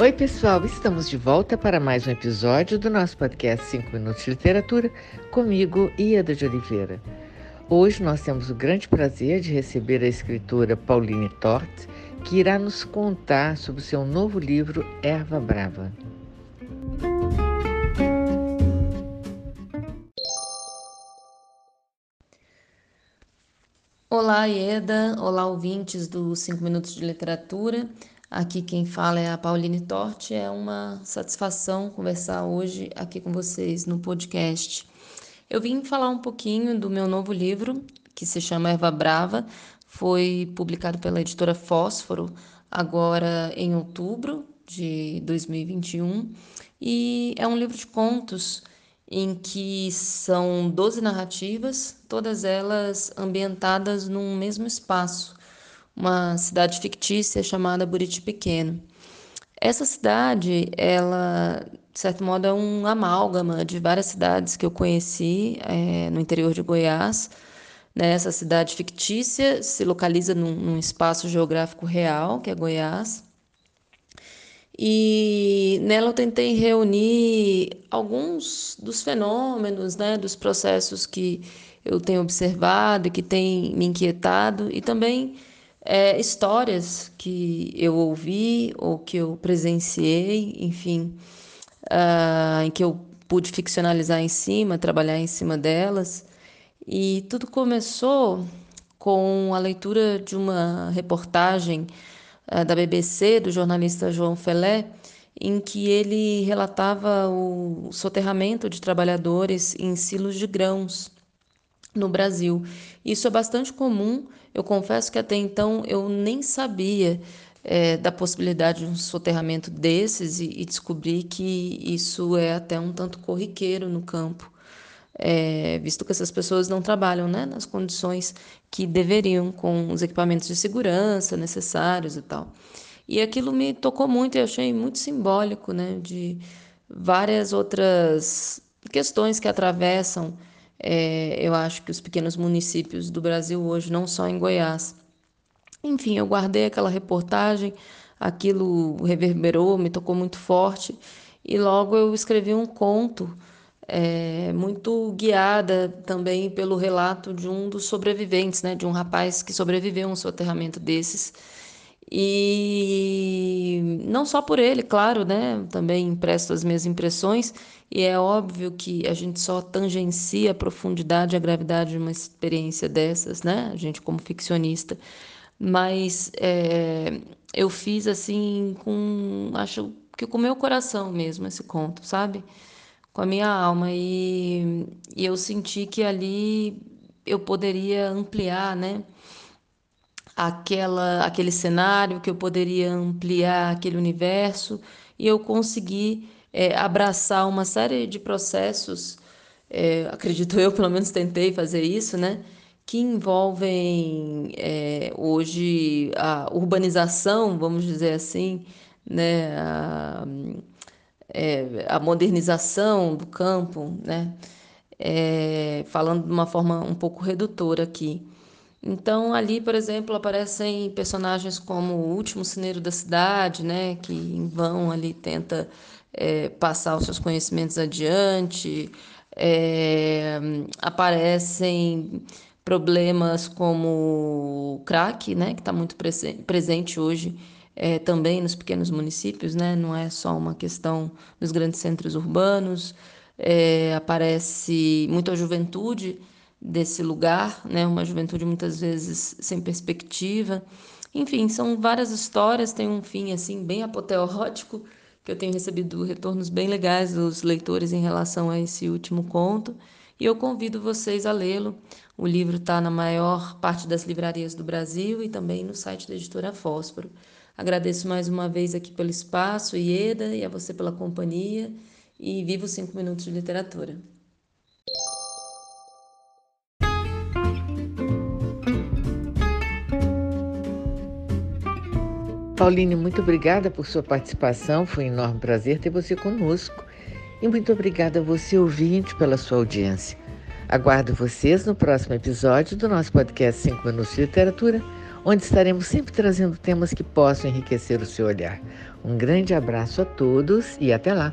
Oi, pessoal, estamos de volta para mais um episódio do nosso podcast 5 Minutos de Literatura, comigo, Ieda de Oliveira. Hoje nós temos o grande prazer de receber a escritora Pauline Tort, que irá nos contar sobre o seu novo livro Erva Brava. Olá, Ieda. Olá, ouvintes do 5 Minutos de Literatura. Aqui quem fala é a Pauline Torte. É uma satisfação conversar hoje aqui com vocês no podcast. Eu vim falar um pouquinho do meu novo livro, que se chama Erva Brava. Foi publicado pela editora Fósforo agora em outubro de 2021 e é um livro de contos em que são 12 narrativas, todas elas ambientadas num mesmo espaço uma cidade fictícia chamada Buriti Pequeno. Essa cidade, ela, de certo modo, é um amálgama de várias cidades que eu conheci é, no interior de Goiás. Né? Essa cidade fictícia se localiza num, num espaço geográfico real, que é Goiás. E nela eu tentei reunir alguns dos fenômenos, né, dos processos que eu tenho observado e que têm me inquietado, e também é, histórias que eu ouvi ou que eu presenciei, enfim, uh, em que eu pude ficcionalizar em cima, trabalhar em cima delas. E tudo começou com a leitura de uma reportagem uh, da BBC, do jornalista João Felé, em que ele relatava o soterramento de trabalhadores em silos de grãos no Brasil. Isso é bastante comum eu confesso que até então eu nem sabia é, da possibilidade de um soterramento desses e, e, descobri que isso é até um tanto corriqueiro no campo, é, visto que essas pessoas não trabalham né, nas condições que deveriam, com os equipamentos de segurança necessários e tal. E aquilo me tocou muito e achei muito simbólico né, de várias outras questões que atravessam é, eu acho que os pequenos municípios do Brasil hoje, não só em Goiás. Enfim, eu guardei aquela reportagem, aquilo reverberou, me tocou muito forte, e logo eu escrevi um conto, é, muito guiada também pelo relato de um dos sobreviventes, né, de um rapaz que sobreviveu a um soterramento desses. E não só por ele, claro, né? Também empresto as minhas impressões, e é óbvio que a gente só tangencia a profundidade e a gravidade de uma experiência dessas, né? A gente, como ficcionista. Mas é, eu fiz assim com. Acho que com o meu coração mesmo esse conto, sabe? Com a minha alma. E, e eu senti que ali eu poderia ampliar, né? Aquela, aquele cenário, que eu poderia ampliar aquele universo, e eu consegui é, abraçar uma série de processos, é, acredito eu, pelo menos tentei fazer isso, né? Que envolvem é, hoje a urbanização, vamos dizer assim, né? A, é, a modernização do campo, né? É, falando de uma forma um pouco redutora aqui. Então, ali, por exemplo, aparecem personagens como o último cineiro da cidade, né, que em vão ali tenta é, passar os seus conhecimentos adiante. É, aparecem problemas como o crack, né, que está muito presente hoje é, também nos pequenos municípios, né, não é só uma questão dos grandes centros urbanos. É, aparece muita juventude desse lugar, né? Uma juventude muitas vezes sem perspectiva. Enfim, são várias histórias, tem um fim assim bem apoteótico, que eu tenho recebido retornos bem legais dos leitores em relação a esse último conto, e eu convido vocês a lê-lo. O livro está na maior parte das livrarias do Brasil e também no site da editora Fósforo. Agradeço mais uma vez aqui pelo espaço, Ieda, e a você pela companhia, e viva os cinco minutos de literatura. Pauline, muito obrigada por sua participação. Foi um enorme prazer ter você conosco. E muito obrigada a você, ouvinte, pela sua audiência. Aguardo vocês no próximo episódio do nosso podcast 5 Minutos de Literatura, onde estaremos sempre trazendo temas que possam enriquecer o seu olhar. Um grande abraço a todos e até lá!